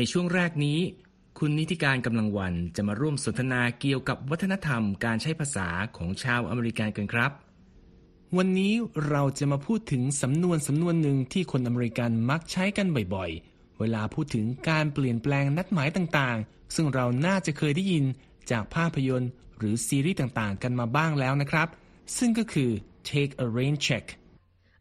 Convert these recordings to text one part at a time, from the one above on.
ในช่วงแรกนี้ คุณนิติการกำลังวันจะมาร่วมสนทนาเกี่ยวกับวัฒนธรรมการใช้ภาษาของชาวอเมริกันกันครับ วันนี้เราจะมาพูดถึงสำนวนสำนวนหนึ่งที่คนอเมริกันมักใช้กันบ่อยๆ เวลาพูดถึงการเปลี่ยนแปลงนัดหมายต่างๆ ซึ่งเราน่าจะเคยได้ยินจากภาพยนตร์ หรือซีรีส์ต่างๆ กันมาบ้างแล้วนะครับ ซึ่งก็คือ take a rain check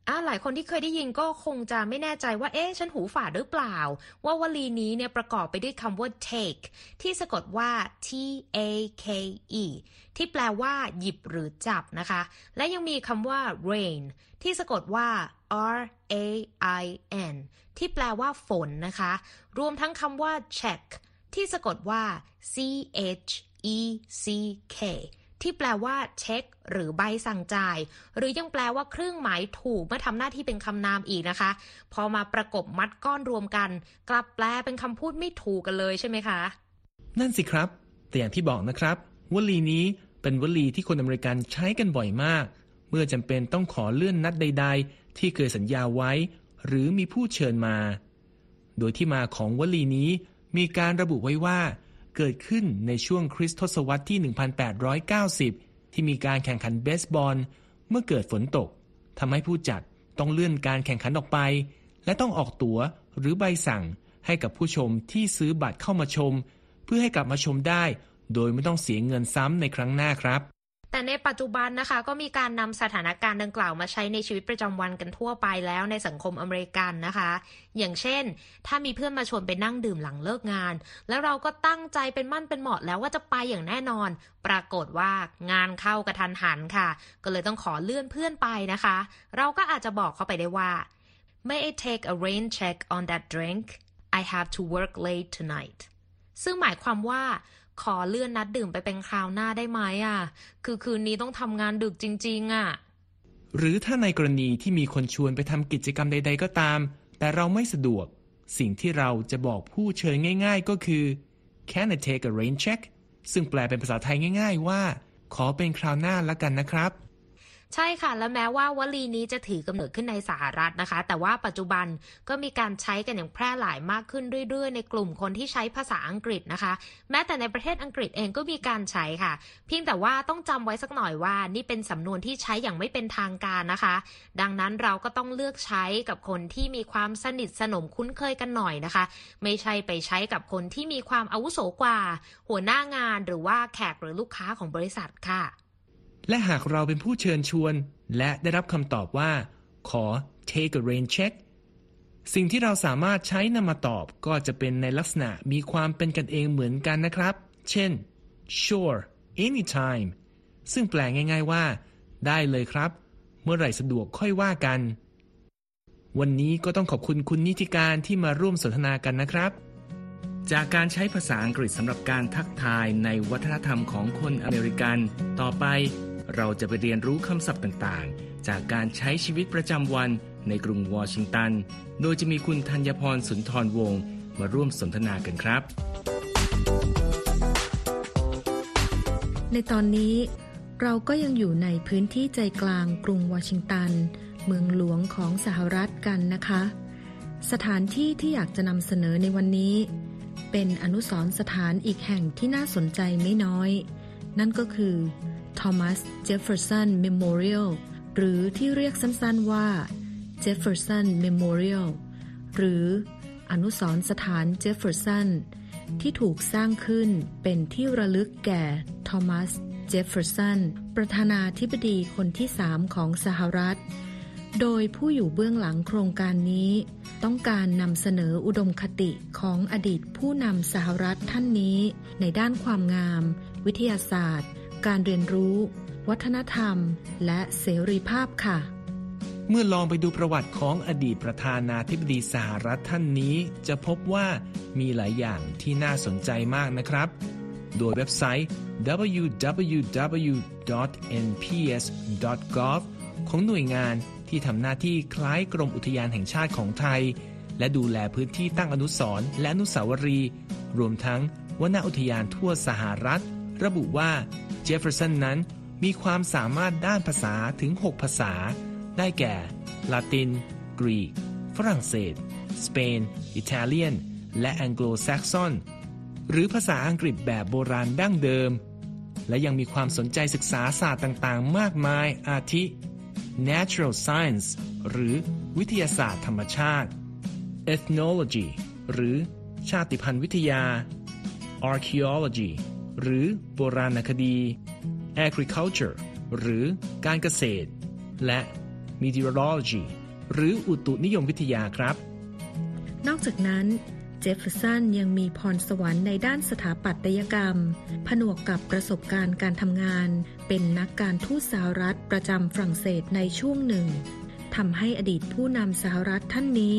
อ่าหลายคนที่เคยได้ยินก็คงจะไม่แน่ใจว่า เอ๊ะ ฉันหูฝาดหรือเปล่า ว่าวลีนี้เนี่ยประกอบไปด้วยคำว่า take ที่สะกดว่า t a k e ที่แปลว่า หยิบหรือจับนะคะ และยังมีคำว่า rain ที่สะกดว่า r a i n ที่แปลว่าฝนนะคะ รวมทั้งคำว่า check ที่สะกดว่า c h e c k ที่แปลว่าเช็ค หรือใบสั่งจ่าย หรือยังแปลว่าเครื่องหมายถูกเมื่อทำหน้าที่เป็นคำนามอีกนะคะ พอมาประกบมัดก้อนรวมกัน กลับแปลเป็นคำพูดไม่ถูกกันเลยใช่ไหมคะ นั่นสิครับ แต่อย่างที่บอกนะครับวลีนี้เป็นวลีที่คนอเมริกันใช้กันบ่อยมาก เมื่อจำเป็นต้องขอเลื่อนนัดใด ๆ ที่เคยสัญญาไว้ หรือมีผู้เชิญมา โดยที่มาของวลีนี้มีการระบุไว้ว่า เกิดขึ้นในช่วงคริสตศตวรรษที่ 1890 ที่มีการแข่งขันเบสบอล เมื่อเกิดฝนตกทำให้ผู้จัดต้องเลื่อนการแข่งขันออกไป และต้องออกตั๋วหรือใบสั่งให้กับผู้ชมที่ซื้อบัตรเข้ามาชม เพื่อให้กลับมาชมได้ โดยไม่ต้องเสียเงินซ้ำในครั้งหน้าครับ แต่ในปัจจุบันนะคะ ก็มีการนำสถานการณ์ดังกล่าวมาใช้ในชีวิตประจำวันกันทั่วไปแล้วในสังคมอเมริกันนะคะ อย่างเช่น ถ้ามีเพื่อนมาชวนไปนั่งดื่มหลังเลิกงาน แล้วเราก็ตั้งใจเป็นมั่นเป็นเหมาะแล้วว่าจะไปอย่างแน่นอน ปรากฏว่างานเข้ากระทันหันค่ะ ก็เลยต้องขอเลื่อนเพื่อนไปนะคะ เราก็อาจจะบอกเขาไปได้ว่า May I take a rain check on that drink I have to work late tonight ซึ่งหมายความว่า ขอเลื่อนนัดดื่มไปเป็นคราวหน้าได้ไหมอะ คือคืนนี้ต้องทำงานดึกจริง ๆ อะ หรือถ้าในกรณีที่มีคนชวนไปทำกิจกรรมใด ๆ ก็ตาม แต่เราไม่สะดวก สิ่งที่เราจะบอกผู้เชิญง่าย ๆ ก็คือ Can I take a rain check ซึ่งแปลเป็นภาษาไทยง่าย ๆ ว่า ขอเป็นคราวหน้าละกันนะครับ ใช่ค่ะ และแม้ว่าวลีนี้จะถือกำเนิดขึ้นในสหรัฐนะคะ แต่ว่าปัจจุบันก็มีการใช้กันอย่างแพร่หลายมากขึ้นเรื่อยๆ ในกลุ่มคนที่ใช้ภาษาอังกฤษนะคะ แม้แต่ในประเทศอังกฤษเองก็มีการใช้ค่ะ เพียงแต่ว่าต้องจำไว้สักหน่อยว่า นี่เป็นสำนวนที่ใช้อย่างไม่เป็นทางการนะคะ ดังนั้นเราก็ต้องเลือกใช้กับคนที่มีความสนิทสนมคุ้นเคยกันหน่อยนะคะ ไม่ใช่ไปใช้กับคนที่มีความอาวุโสกว่า หัวหน้างานหรือว่าแขกหรือลูกค้าของบริษัทค่ะ และหากเราเป็นผู้เชิญชวน และได้รับคำตอบว่า ขอ take a rain check สิ่งที่เราสามารถใช้นำมาตอบก็จะเป็นในลักษณะมีความเป็นกันเองเหมือนกันนะครับ เช่น sure anytime ซึ่งแปลง่าย ๆว่า ได้เลยครับ เมื่อไหร่สะดวกค่อยว่ากัน วันนี้ก็ต้องขอบคุณคุณนิติการที่มาร่วมสนทนากันนะครับ จากการใช้ภาษาอังกฤษสำหรับการทักทายในวัฒนธรรมของคนอเมริกัน ต่อไป เราจะไปเรียนรู้คำศัพท์ต่างๆ จากการใช้ชีวิตประจำวันในกรุงวอชิงตัน โดยจะมีคุณธัญพรสุนทรวงศ์มาร่วมสนทนากันครับ ในตอนนี้เราก็ยังอยู่ในพื้นที่ใจกลางกรุงวอชิงตัน เมืองหลวงของสหรัฐกันนะคะ สถานที่ที่อยากจะนำเสนอในวันนี้ เป็นอนุสรณ์สถานอีกแห่งที่น่าสนใจไม่น้อย นั่นก็คือ Thomas Jefferson Memorial หรือที่เรียกสั้นๆว่า Jefferson Memorial หรืออนุสรณ์สถานเจฟเฟอร์สันที่ถูกสร้างขึ้นเป็นที่ระลึกแก่ทอมัสเจฟเฟอร์สันประธานาธิบดีคนที่สามของสหรัฐ โดยผู้อยู่เบื้องหลังโครงการนี้ ต้องการนำเสนออุดมคติของอดีตผู้นำสหรัฐท่านนี้ ในด้านความงาม วิทยาศาสตร์ การเรียนรู้ วัฒนธรรม และเสรีภาพค่ะ เมื่อลองไปดูประวัติของอดีตประธานาธิบดีสหรัฐท่านนี้ จะพบว่ามีหลายอย่างที่น่าสนใจมากนะครับ โดยเว็บไซต์ www.nps.gov ของหน่วยงานที่ทำหน้าที่คล้ายกรมอุทยานแห่งชาติของไทย และดูแลพื้นที่ตั้งอนุสรณ์และอนุสาวรีย์รวมทั้งวนอุทยานทั่วสหรัฐ ระบุว่า เจฟเฟอร์สันนั้นมีความสามารถด้านภาษาถึง 6 ภาษา ได้แก่ ลาติน กรีก ฝรั่งเศส สเปน อิตาเลียน และแองโกลแซกซอน หรือภาษาอังกฤษแบบโบราณดั้งเดิม และยังมีความสนใจศึกษาศาสตร์ต่างๆ มากมาย อาทิ natural science หรือวิทยาศาสตร์ธรรมชาติ ethnology หรือชาติพันธุ์วิทยา archaeology หรือโบราณคดี agriculture หรือการเกษตร และ meteorology หรืออุตุนิยมวิทยาครับ นอกจากนั้นเจฟเฟอร์สันยังมีพรสวรรค์ในด้านสถาปัตยกรรม ผนวกกับประสบการณ์การทำงาน เป็นนักการทูตสหรัฐประจำฝรั่งเศสในช่วงหนึ่งทำให้อดีตผู้นำสหรัฐท่านนี้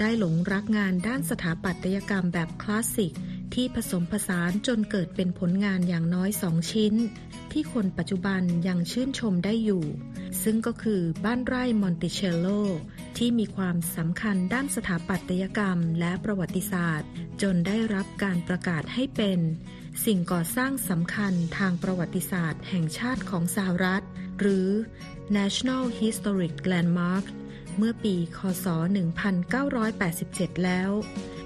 ได้หลงรักงานด้านสถาปัตยกรรมแบบคลาสสิก ที่ผสมผสานจนเกิดเป็นผลงานอย่างน้อยสองชิ้น ที่คนปัจจุบันยังชื่นชมได้อยู่ ซึ่งก็คือบ้านไร่มอนติเชลโล ที่มีความสำคัญด้านสถาปัตยกรรมและประวัติศาสตร์ จนได้รับการประกาศให้เป็น สิ่งก่อสร้างสำคัญทางประวัติศาสตร์แห่งชาติของสหรัฐ หรือ National Historic Landmark เมื่อปี คศ 1987 แล้ว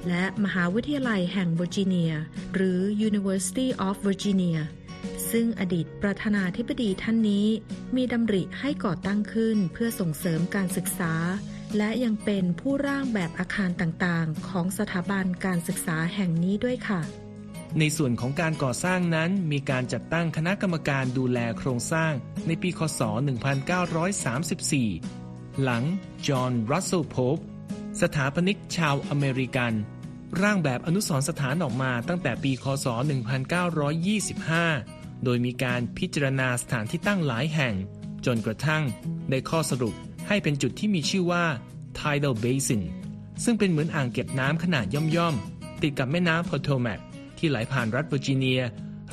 และมหาวิทยาลัยแห่งเวอร์จิเนีย หรือ University of Virginia ซึ่งอดีตประธานาธิบดีท่านนี้ มีดำริให้ก่อตั้งขึ้นเพื่อส่งเสริมการศึกษา และยังเป็นผู้ร่างแบบอาคารต่างๆ ของสถาบันการศึกษาแห่งนี้ด้วยค่ะ ในส่วนของการก่อสร้างนั้นมีการจัดตั้งคณะกรรมการดูแลโครงสร้าง ในปี คศ 1934 หลังจอห์นรัสเซลโพป สถาปนิกชาวอเมริกัน ร่างแบบอนุสรณ์สถานออกมาตั้งแต่ปีคศ 1925 โดยมีการพิจารณาสถานที่ตั้งหลายแห่ง จนกระทั่งได้ข้อสรุปให้เป็นจุดที่มีชื่อว่า Tidal Basin ซึ่งเป็นเหมือนอ่างเก็บน้ำขนาดย่อมๆ ติดกับแม่น้ำ Potomac ที่ไหลผ่านรัฐเวอร์จิเนีย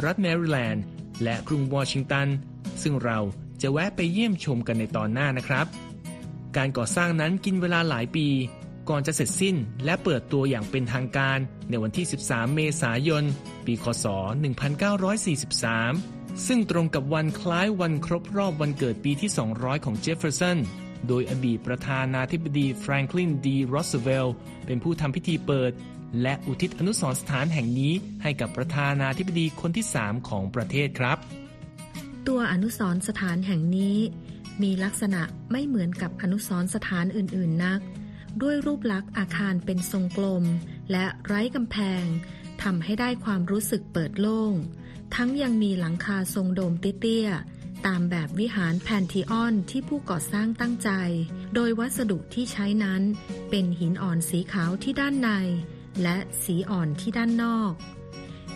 รัฐแมริแลนด์ และกรุงวอชิงตัน ซึ่งเราจะแวะไปเยี่ยมชมกันในตอนหน้านะครับ การก่อสร้างนั้นกินเวลาหลายปี ก่อนจะเสร็จสิ้น และเปิดตัวอย่างเป็นทางการ ในวันที่ 13 เมษายน ปีคศ 1943 ซึ่งตรงกับวันคล้ายวันครบรอบวันเกิดปีที่ 200 ของเจฟเฟอร์สันโดยอดีตประธานาธิบดีแฟรงคลินดีโรสเวลต์เป็นผู้ทำพิธีเปิด และอุทิศอนุสรณ์สถานแห่งนี้ให้กับประธานาธิบดีคนที่ 3 ของประเทศครับ ตัวอนุสรณ์สถานแห่งนี้ มีลักษณะไม่เหมือนกับอนุสรณ์สถานอื่น ๆ นัก ด้วยรูปลักษณ์อาคารเป็นทรงกลม และไร้กำแพงทำให้ได้ความรู้สึกเปิดโล่ง ทั้งยังมีหลังคาทรงโดมเตี้ยๆ ตามแบบวิหารแพนทีออนที่ผู้ก่อสร้างตั้งใจ โดยวัสดุที่ใช้นั้น เป็นหินอ่อนสีขาวที่ด้านใน และสีอ่อนที่ด้านนอก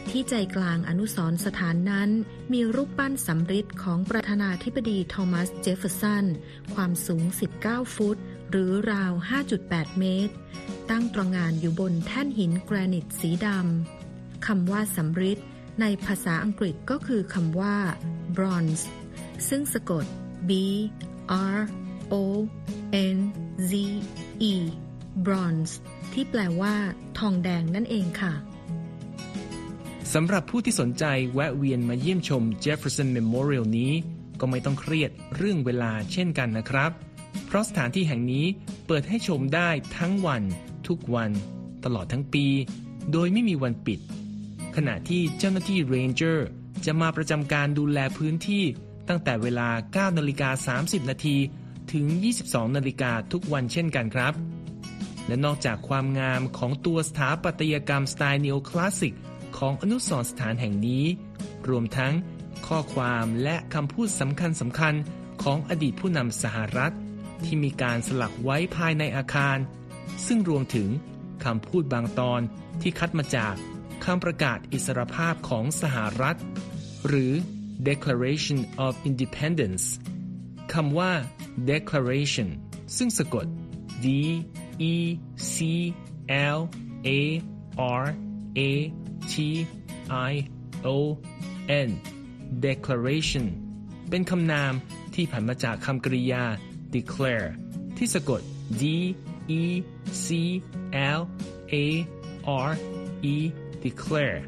ที่ใจกลางอนุสรณ์สถานนั้น มีรูปปั้นสำริดของประธานาธิบดีโทมัสเจฟเฟอร์สัน ความสูง 19 ฟุต หรือราว 5.8 เมตร ตั้งตระหงานอยู่บนแท่นหินแกรนิตสีดำคำว่าสำริดในภาษาอังกฤษก็คือคำว่า bronze ซึ่งสะกด b r o n z e bronze ที่แปลว่าทองแดงนั่นเองค่ะสำหรับผู้ที่สนใจแวะเวียนมาเยี่ยมชม Jefferson Memorial นี้ ก็ไม่ต้องเครียดเรื่องเวลาเช่นกันนะครับ เพราะสถานที่แห่งนี้เปิดให้ชมได้ทั้งวัน ทุกวัน ตลอดทั้งปี โดยไม่มีวันปิด ขณะที่เจ้าหน้าที่ Ranger จะมาประจำการดูแลพื้นที่ตั้งแต่เวลา 9 นาฬิกา 30 นาทีถึง 22 นาฬิกาทุกวันเช่นกันครับ และนอกจากความงามของตัวสถาปัตยกรรมสไตล์นีโอคลาสสิกของอนุสรสถานแห่งนี้ รวมทั้งข้อความและคำพูดสำคัญสำคัญของอดีตผู้นำสหรัฐ ที่มีการสลักไว้ภายในอาคาร ซึ่งรวมถึงคำพูดบางตอนที่คัดมาจากคำประกาศอิสรภาพของสหรัฐ หรือ Declaration of Independence คำว่า Declaration ซึ่งสะกด D E C L A R A T I O N Declaration เป็นคำนามที่ผันมาจากคำกริยา declare ที่สะกด D E C L A R E declare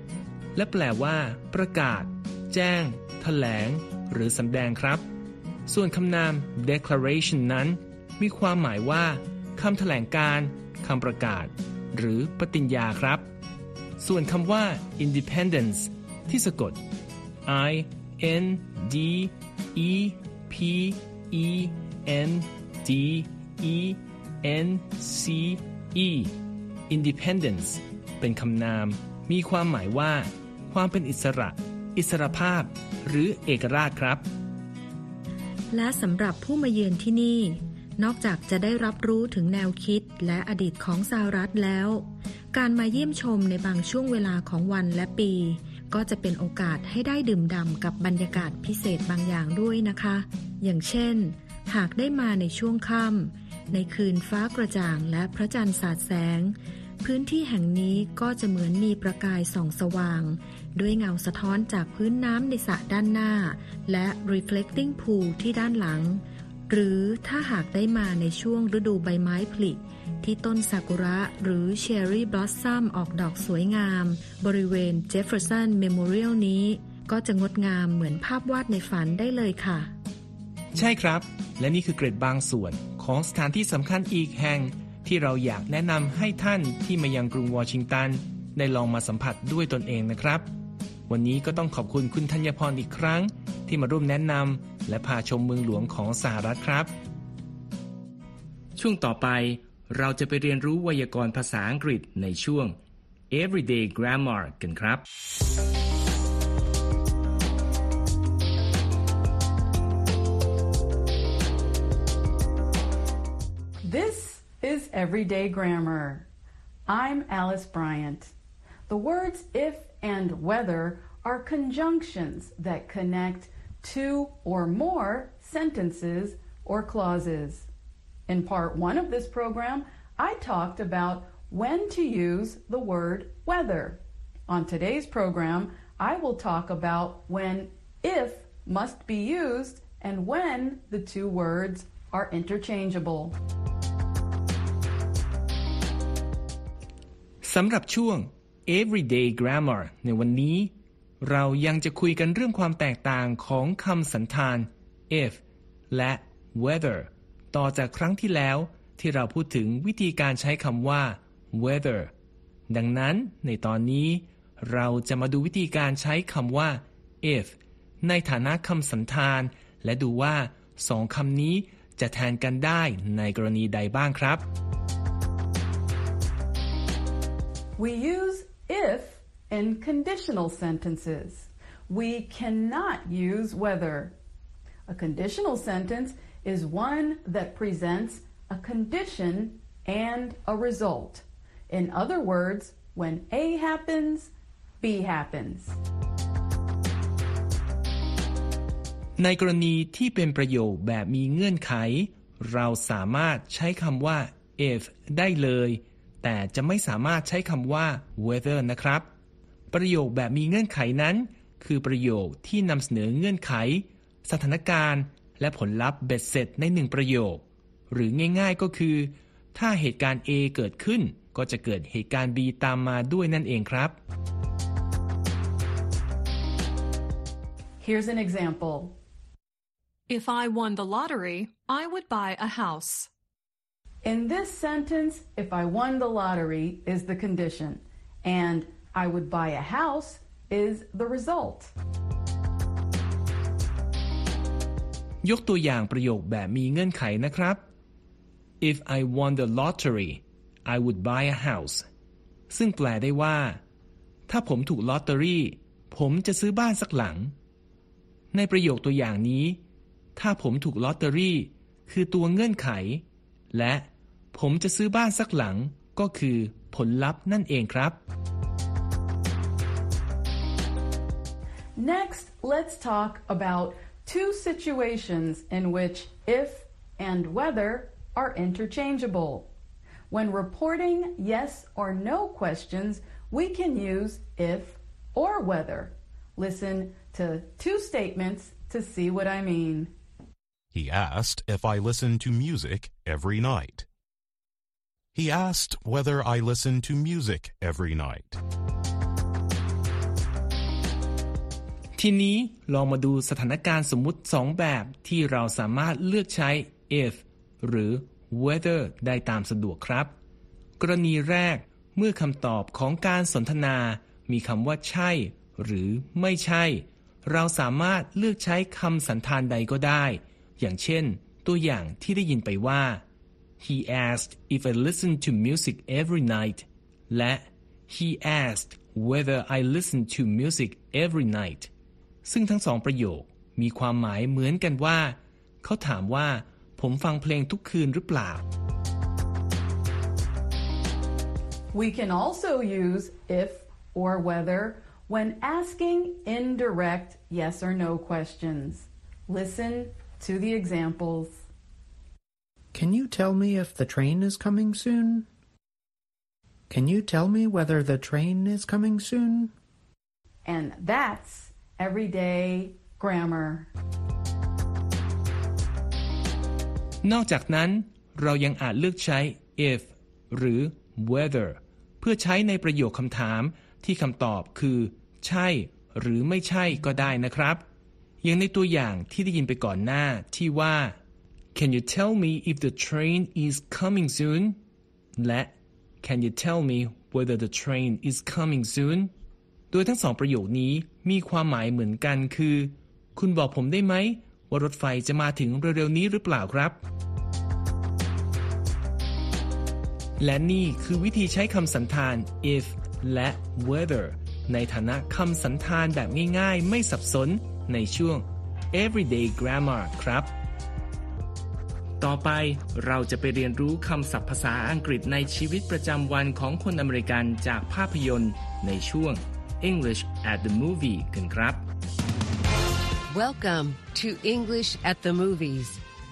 และแปลว่า ประกาศ แจ้ง แถลง หรือสำแดงครับ ส่วนคำนาม declaration นั้น มีความหมายว่าคำแถลงการคำประกาศ หรือปฏิญญาครับ ส่วนคำว่า independence ที่สะกด I N D E P E N D E N C E independence เป็นคำนาม มีความหมายว่า ความเป็นอิสระ อิสระภาพ หรือเอกราชครับ และสำหรับผู้มาเยือนที่นี่ นอกจากจะได้รับรู้ถึงแนวคิดและอดีตของสหรัฐแล้ว การมาเยี่ยมชมในบางช่วงเวลาของวันและปี ก็จะเป็นโอกาสให้ได้ดื่มด่ำกับบรรยากาศพิเศษบางอย่างด้วยนะคะ อย่างเช่น หากได้มาในช่วงค่ำในคืนฟ้ากระจ่างและพระจันทร์สาดแสง พื้นที่แห่งนี้ก็จะเหมือนมีประกายส่องสว่าง ด้วยเงาสะท้อนจากพื้นน้ำในสระด้านหน้า และ reflecting pool ที่ด้านหลัง หรือถ้าหากได้มาในช่วงฤดูใบไม้ผลิที่ต้นซากุระหรือ cherry blossom ออกดอกสวยงาม บริเวณ Jefferson Memorial นี้ ก็จะงดงามเหมือนภาพวาดในฝันได้เลยค่ะ ใช่ครับ และนี่คือเกร็ดบางส่วนของสถานที่สำคัญอีกแห่ง ที่เราอยากแนะนำให้ท่านที่มายังกรุงวอชิงตัน ได้ลองมาสัมผัสด้วยตนเองนะครับ วันนี้ก็ต้องขอบคุณคุณธัญพรอีกครั้ง ที่มาร่วมแนะนำและพาชมเมืองหลวงของสหรัฐครับ ช่วงต่อไปเราจะไปเรียนรู้ไวยากรณ์ภาษาอังกฤษในช่วง Everyday Grammar กันครับ Everyday Grammar. I'm Alice Bryant. The words if and whether are conjunctions that connect two or more sentences or clauses. In part one of this program, I talked about when to use the word whether. On today's program, I will talk about when if must be used and when the two words are interchangeable. สำหรับช่วง Everyday Grammar ในวันนี้ เรายังจะคุยกันเรื่องความแตกต่างของคำสันธาน if และ whether ต่อจากครั้งที่แล้วที่เราพูดถึงวิธีการใช้คำว่า whether ดังนั้นในตอนนี้ เราจะมาดูวิธีการใช้คำว่า if ในฐานะคำสันธาน และดูว่าสองคำนี้จะแทนกันได้ในกรณีใดบ้างครับ We use if in conditional sentences. We cannot use whether. A conditional sentence is one that presents a condition and a result. In other words, when A happens, B happens. ในกรณีที่เป็นประโยคแบบมีเงื่อนไข เราสามารถใช้คำว่า if ได้เลย แต่จะไม่สามารถใช้คำว่า whether นะครับ ประโยคแบบมีเงื่อนไขนั้น คือประโยคที่นำเสนอเงื่อนไข สถานการณ์ และผลลัพธ์เบ็ดเสร็จในหนึ่งประโยค หรือง่ายๆก็คือ ถ้าเหตุการณ์ A เกิดขึ้น ก็จะเกิดเหตุการณ์ B ตามมาด้วยนั่นเองครับ Here's an example. If I won the lottery, I would buy a house. In this sentence, if I won the lottery is the condition, and I would buy a house is the result. ยกตัวอย่างประโยคแบบมีเงื่อนไขนะครับ If I won the lottery I would buy a house ซึ่งแปลได้ว่า ถ้าผมถูกลอตเตอรี่ ผมจะซื้อบ้านสักหลัง ในประโยคตัวอย่างนี้ ถ้าผมถูกลอตเตอรี่ คือตัวเงื่อนไข และ ผมจะซื้อบ้านสักหลัง ก็คือผลลัพธ์นั่นเองครับ Next, let's talk about two situations in which if and whether are interchangeable. When reporting yes or no questions, we can use if or whether. Listen to two statements to see what I mean. He asked if I listen to music every night. He asked whether I listen to music every night. ทีนี้ลองมาดูสถานการณ์สมมุติสองแบบที่เราสามารถเลือกใช้ if หรือ whether ได้ตามสะดวกครับ กรณีแรกเมื่อคำตอบของการสนทนา มีคำว่าใช่ หรือไม่ใช่ เราสามารถเลือกใช้คำสันธานใดก็ได้ อย่างเช่น ตัวอย่างที่ได้ยินไปว่า he asked if I listen to music every night และ he asked whether I listen to music every night ซึ่งทั้งสองประโยคมีความหมายเหมือนกันว่า เขาถามว่า ผมฟังเพลงทุกคืนหรือเปล่า We can also use if or whether when asking indirect yes or no questions. Listen to the examples. Can you tell me if the train is coming soon? Can you tell me whether the train is coming soon? And that's everyday grammar. นอกจากนั้น เรายังอาจเลือกใช้ if หรือ whether เพื่อใช้ในประโยคคำถามที่คำตอบคือ ใช่ หรือไม่ใช่ก็ได้นะครับ อย่างในตัวอย่างที่ได้ยินไปก่อนหน้าที่ว่า Can you tell me if the train is coming soon และ Can you tell me whether the train is coming soon โดยทั้งสองประโยคนี้มีความหมายเหมือนกันคือ คุณบอกผมได้ไหม ว่ารถไฟจะมาถึงเร็วๆนี้หรือเปล่าครับ และนี่คือวิธีใช้คำสันธาน if และ whether ในฐานะคำสันธานแบบง่ายๆ ไม่สับสนในช่วง everyday grammar ครับ ต่อไปเราจะไปเรียนรู้คำศัพท์ภาษาอังกฤษในชีวิตประจำวันของคนอเมริกันจากภาพยนตร์ ในช่วง English at the movie กันครับ Welcome to English at the Movies,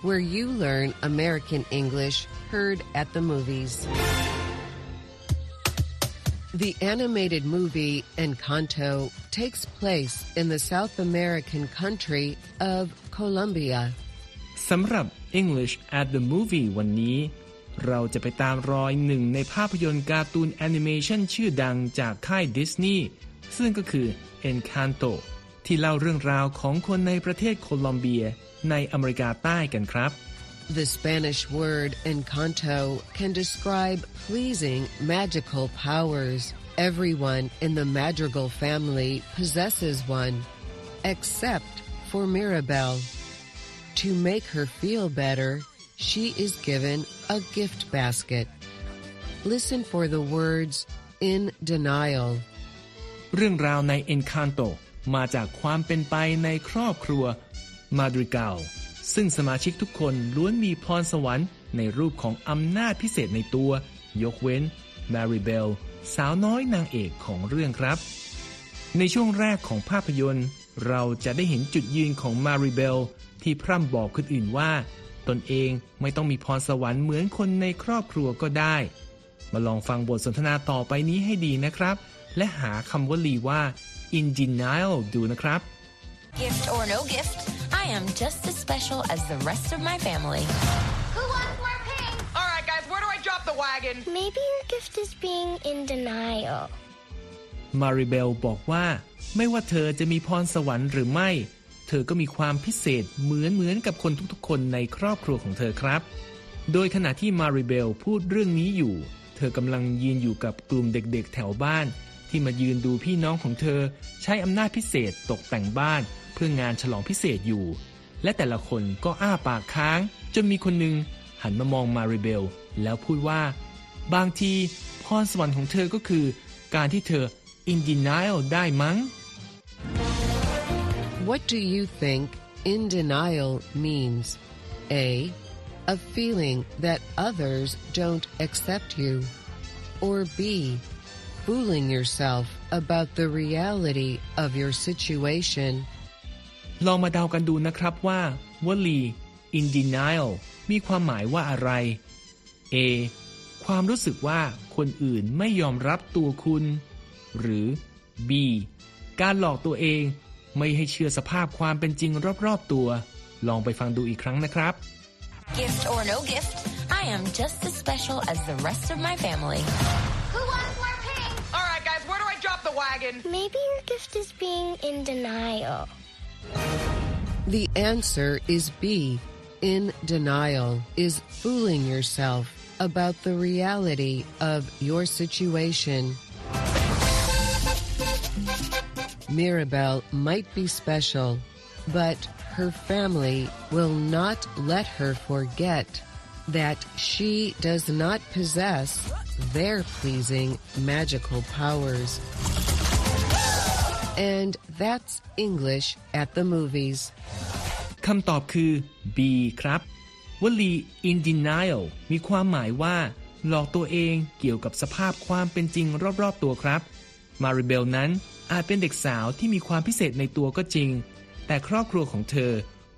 where you learn American English heard at the movies. The animated movie Encanto takes place in the South American country of Colombia. สำหรับ English at the movie วันนี้ เราจะไปตามรอยหนึ่งในภาพยนตร์การ์ตูนแอนิเมชันชื่อดังจากค่ายดิสนีย์ซึ่งก็คือ Encanto ที่เล่าเรื่องราวของคนในประเทศโคลอมเบียในอเมริกาใต้กันครับ The Spanish word encanto can describe pleasing magical powers. Everyone in the Madrigal family possesses one, except for Mirabel. e To make her feel better, she is given a gift basket. Listen for the words in denial. เรื่องราวใน Encanto มาจากความเป็นไปในครอบครัว Madrigal ซึ่งสมาชิกทุกคนล้วนมีพรสวรรค์ในรูปของอำนาจพิเศษในตัว ยกเว้น Maribel สาวน้อยนางเอกของเรื่องครับ ในช่วงแรกของภาพยนตร์ เราจะได้เห็นจุดยืนของ Maribel ที่พร่ำบอกคนอื่นว่า ตนเองไม่ต้องมีพรสวรรค์เหมือนคนในครอบครัวก็ได้ มาลองฟังบทสนทนาต่อไปนี้ให้ดีนะครับ และหาคำวลีว่า in denial ดูนะครับ Gift or no gift, I am just as special as the rest of my family. Who wants more pink? All right, guys, where do I drop the wagon? Maybe your gift is being in denial. มาริเบลบอกว่า ไม่ว่าเธอจะมีพรสวรรค์หรือไม่ เธอก็มีความพิเศษเหมือนเหมือนกับคนทุกๆ คนในครอบครัวของเธอครับ โดยขณะที่มาริเบลพูดเรื่องนี้อยู่ เธอกำลังยืนอยู่กับกลุ่มเด็กๆ แถวบ้าน ที่มายืนดูพี่น้องของเธอ ใช้อำนาจพิเศษตกแต่งบ้าน เพื่องานฉลองพิเศษอยู่ และแต่ละคนก็อ้าปากค้าง จนมีคนหนึ่งหันมามองมาริเบลแล้วพูดว่า บางทีพรสวรรค์ของเธอก็คือ การที่เธอ in denial ได้มั้ง What do you think in denial means? A. A feeling that others don't accept you. Or B. Fooling yourself about the reality of your situation. ลองมาเดากันดูนะครับว่าวลี in denial มีความหมายว่าอะไร A ความรู้สึกว่าคนอื่นไม่ยอมรับตัวคุณ หรือ B การหลอกตัวเอง ไม่ให้เชื่อสภาพความเป็นจริงรอบๆตัว ลองไปฟังดูอีกครั้งนะครับ Gift or no gift, I am just as special as the rest of my family. Who wants more pink? All right, guys, where do I drop the wagon? Maybe your gift is being in denial. The answer is B. In denial is fooling yourself about the reality of your situation. Mirabelle might be special, but her family will not let her forget that she does not possess their pleasing magical powers. And that's English at the movies. คำตอบคือ B ครับ วลี in denial มีความหมายว่า หลอกตัวเองเกี่ยวกับสภาพความเป็นจริงรอบๆตัวครับ มาริเบลนั้น อาจเป็นเด็กสาวที่มีความพิเศษในตัวก็จริง แต่ครอบครัวของเธอ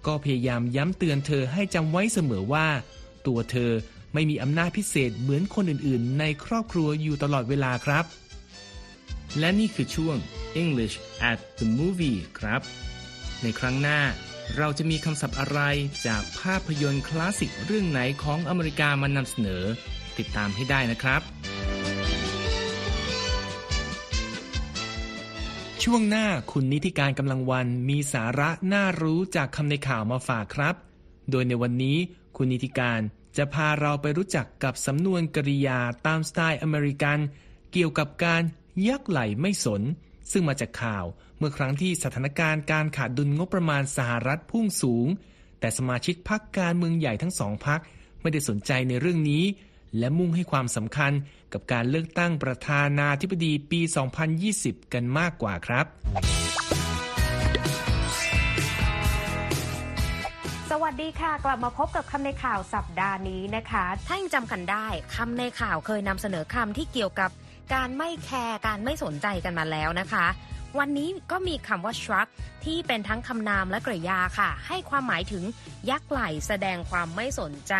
ก็พยายามย้ำเตือนเธอให้จำไว้เสมอว่า ตัวเธอไม่มีอำนาจพิเศษเหมือนคนอื่นๆ ในครอบครัวอยู่ตลอดเวลาครับ และนี่คือช่วง English at the movie ครับ ในครั้งหน้าเราจะมีคำศัพท์อะไรจากภาพยนตร์คลาสสิกเรื่องไหนของอเมริกามานำเสนอ ติดตามให้ได้นะครับ ช่วงหน้าคุณนิติการกำลังวันมีสาระน่ารู้จากคำในข่าวมาฝากครับ โดยในวันนี้คุณนิติการจะพาเราไปรู้จักกับสำนวนกริยาตามสไตล์อเมริกัน เกี่ยวกับการยักไหลไม่สน ซึ่งมาจากข่าวเมื่อครั้งที่สถานการณ์การขาดดุลงบประมาณสหรัฐพุ่งสูง แต่สมาชิกพรรคการเมืองใหญ่ทั้งสองพรรคไม่ได้สนใจในเรื่องนี้ และมุ่งให้ความสำคัญกับการเลือกตั้งประธานาธิบดีปี 2020 กันมากกว่าครับสวัสดีค่ะ กลับมาพบกับคำในข่าวสัปดาห์นี้นะคะ ถ้ายังจำกันได้คำในข่าวเคยนำเสนอคำที่เกี่ยวกับการไม่แคร์การไม่สนใจกันมาแล้วนะคะ วันนี้ก็มีคำว่า shrug ที่เป็นทั้งคำนามและกริยาค่ะ ให้ความหมายถึงยักไหลแสดงความไม่สนใจ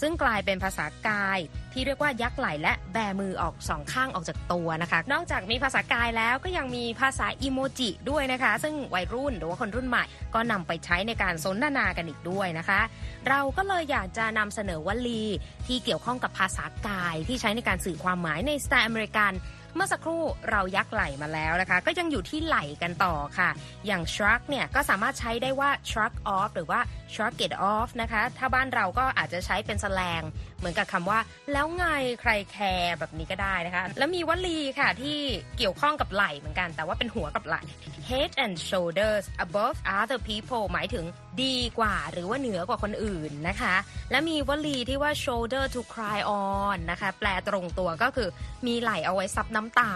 ซึ่งกลายเป็นภาษากาย ที่เรียกว่ายักไหลและแบมือออกสองข้างออกจากตัวนะคะ นอกจากมีภาษากายแล้วก็ยังมีภาษาอีโมจิด้วยนะคะ ซึ่งวัยรุ่นหรือว่าคนรุ่นใหม่ก็นำไปใช้ในการสนทนากันอีกด้วยนะคะ เราก็เลยอยากจะนำเสนอวลีที่เกี่ยวข้องกับภาษากายที่ใช้ในการสื่อความหมายในสไตล์อเมริกัน เมื่อสักครู่เรายักไหลมาแล้วนะคะ ก็ยังอยู่ที่ไหลกันต่อค่ะ อย่าง shrug เนี่ยก็สามารถใช้ได้ว่า shrug off หรือว่า shrug it off นะคะ ถ้าบ้านเราก็อาจจะใช้เป็นแสลง เหมือนกับคำว่า แล้วไงใครแคร์แบบนี้ก็ได้นะคะ แล้วมีวลีค่ะที่เกี่ยวข้องกับไหล่เหมือนกัน แต่ว่าเป็นหัวกับไหล่ head and shoulders above other people หมายถึงดีกว่าหรือว่าเหนือกว่าคนอื่นนะคะ และมีวลีที่ว่า shoulder to cry on นะคะ แปลตรงตัวก็คือมีไหลเอาไว้ซับน้ำตา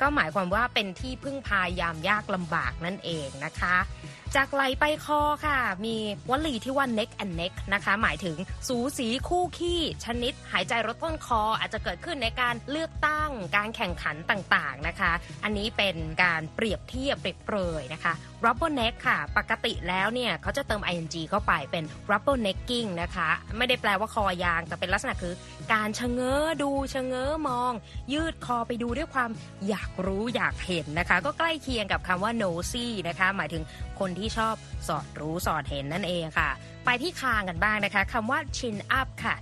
ก็หมายความว่าเป็นที่พึ่งพายามยากลำบากนั่นเองนะคะ จากไหลไปคอค่ะ มีวลีที่ว่า neck and neck นะคะ หมายถึงสูสีคู่ขี้ชนิด หายใจรถต้นคอ อาจจะเกิดขึ้นในการเลือกตั้งการแข่งขันต่างๆนะคะ อันนี้เป็นการเปรียบเทียบเปรียบเปรยนะคะ rubber neck ค่ะ ปกติแล้วเนี่ยเขาจะเติม ing เข้าไปเป็น rubber necking นะคะ ไม่ได้แปลว่าคอยาง แต่เป็นลักษณะคือการชะเง้อดูชะเง้อมอง ยืดคอไปดูด้วยความอยากรู้อยากเห็นนะคะ ก็ใกล้เคียงกับคำว่า nosy นะคะ หมายถึงคนที่ชอบสอดรู้สอดเห็นนั่นเองค่ะ ไปที่คางกันบ้างนะคะคำว่า chin up ค่ะ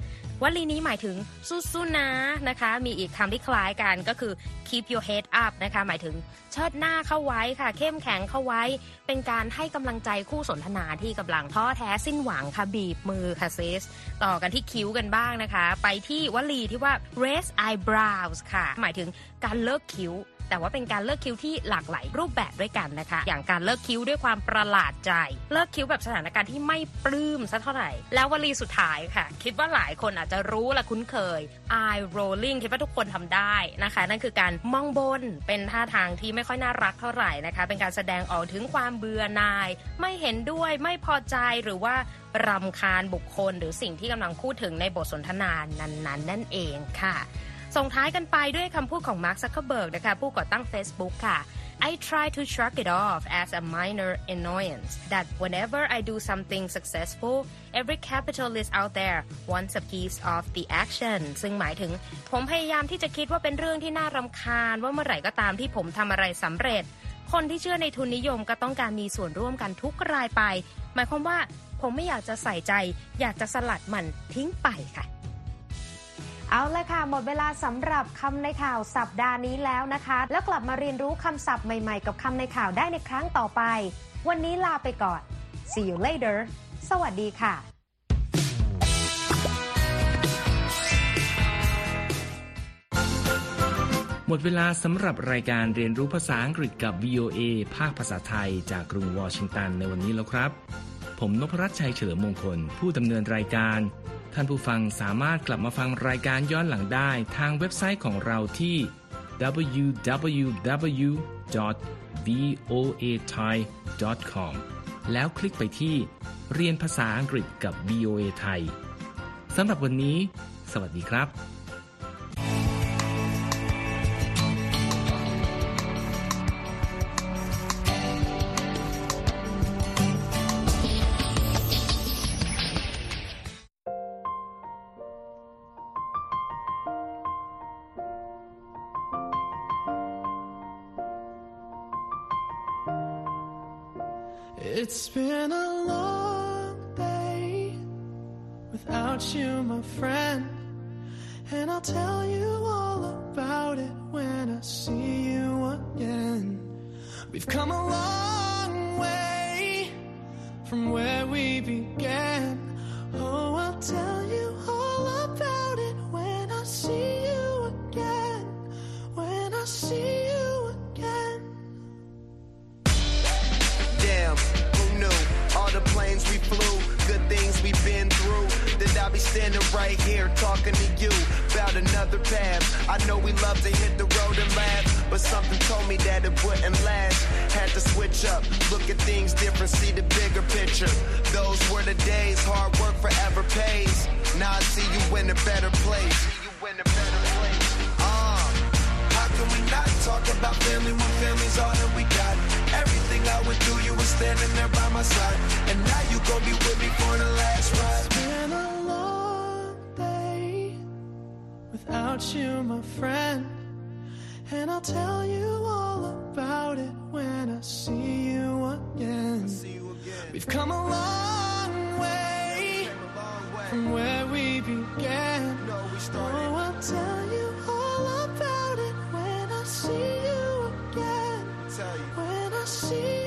วลีนี้หมายถึงสู้ๆนะนะคะ มีอีกคำที่คล้ายกันก็คือ keep your head up นะคะ หมายถึงเชิดหน้าเข้าไว้ค่ะ เข้มแข็งเข้าไว้ เป็นการให้กำลังใจคู่สนทนาที่กำลังท้อแท้สิ้นหวังค่ะ บีบมือค่ะเซสต่อกันที่คิ้วกันบ้างนะคะ ไปที่วลีที่ว่า raise eyebrows ค่ะ หมายถึงการเลิกคิ้ว แต่ว่าเป็นการเลิกคิ้วที่หลากหลายรูปแบบด้วยกันนะคะ อย่างการเลิกคิ้วด้วยความประหลาดใจ เลิกคิ้วแบบสถานการณ์ที่ไม่ปลื้มสักเท่าไหร่ แล้ววลีสุดท้ายค่ะ คิดว่าหลายคนอาจจะรู้และคุ้นเคย eye rolling คิดว่าทุกคนทำได้นะคะ นั่นคือการมองบนเป็นท่าทางที่ไม่ค่อยน่ารักเท่าไหร่นะคะ เป็นการแสดงออกถึงความเบื่อหน่าย ไม่เห็นด้วยไม่พอใจหรือว่ารำคาญบุคคล หรือสิ่งที่กำลังพูดถึงในบทสนทนานั้นๆ นั่นเองค่ะ ส่งท้ายกันไปด้วยคำพูดของมาร์คซักเคอร์เบิร์กนะคะผู้ก่อตั้ง Facebook ค่ะ I try to shrug it off as a minor annoyance that whenever I do something successful every capitalist out there wants a piece of the action ซึ่งหมายถึง ผมพยายามที่จะคิดว่าเป็นเรื่องที่น่ารำคาญว่าเมื่อไหร่ก็ตามที่ผมทำอะไรสำเร็จ คนที่เชื่อในทุนนิยมก็ต้องการมีส่วนร่วมกันทุกรายไป หมายความว่าผมไม่อยากจะใส่ใจ อยากจะสลัดมันทิ้งไปค่ะ เอาละค่ะ หมดเวลาสำหรับคำในข่าวสัปดาห์นี้แล้วนะคะ แล้วกลับมาเรียนรู้คำศัพท์ใหม่ๆ กับคำในข่าวได้ในครั้งต่อไป วันนี้ลาไปก่อน see you later สวัสดีค่ะหมดเวลาสำหรับรายการเรียนรู้ภาษาอังกฤษกับ VOA ภาคภาษาไทยจากกรุงวอชิงตันในวันนี้แล้วครับ ผมนพรัชชัยเฉลิมมงคล ผู้ดำเนินรายการ ท่านผู้ฟังสามารถกลับมาฟังรายการย้อนหลังได้ทางเว็บไซต์ของเราที่ www.voathai.com แล้วคลิกไปที่เรียนภาษาอังกฤษกับ VOA ไทยสำหรับวันนี้ สวัสดีครับ be standing right here talking to you about another path. I know we love to hit the road and laugh, but something told me that it wouldn't last. Had to switch up, look at things different, see the bigger picture. Those were the days, hard work forever pays. Now I see you in a better place. Uh, How can we not talk about family when family's all that we got? Everything I went through, you were standing there by my side. And now you gon' be with me for the last ride. Without you, my friend. And I'll tell you all about it when I see you again. We've come a long way from where we began. Oh, I'll tell you all about it when I see you again. When I see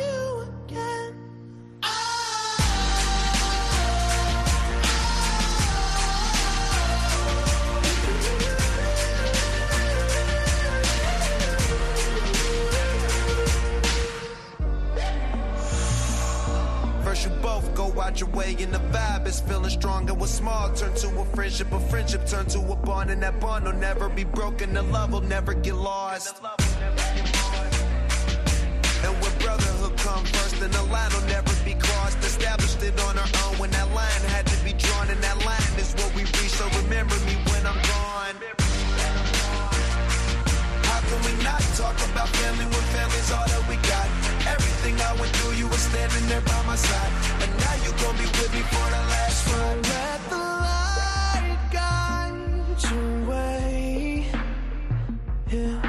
out your way and the vibe is feeling strong and what's small turn to a friendship, a friendship turn to a bond and that bond will never be broken, the love will never get lost. And when brotherhood come first, then the line will never be crossed. Established it on our own when that line had to be drawn, and that line is what we reach. So remember me when I'm gone. How can we not talk about family when family's all that we got? Everything I went through, you were standing there by my side. And now you gon' be with me for the last ride. Let the light guide your way. Yeah.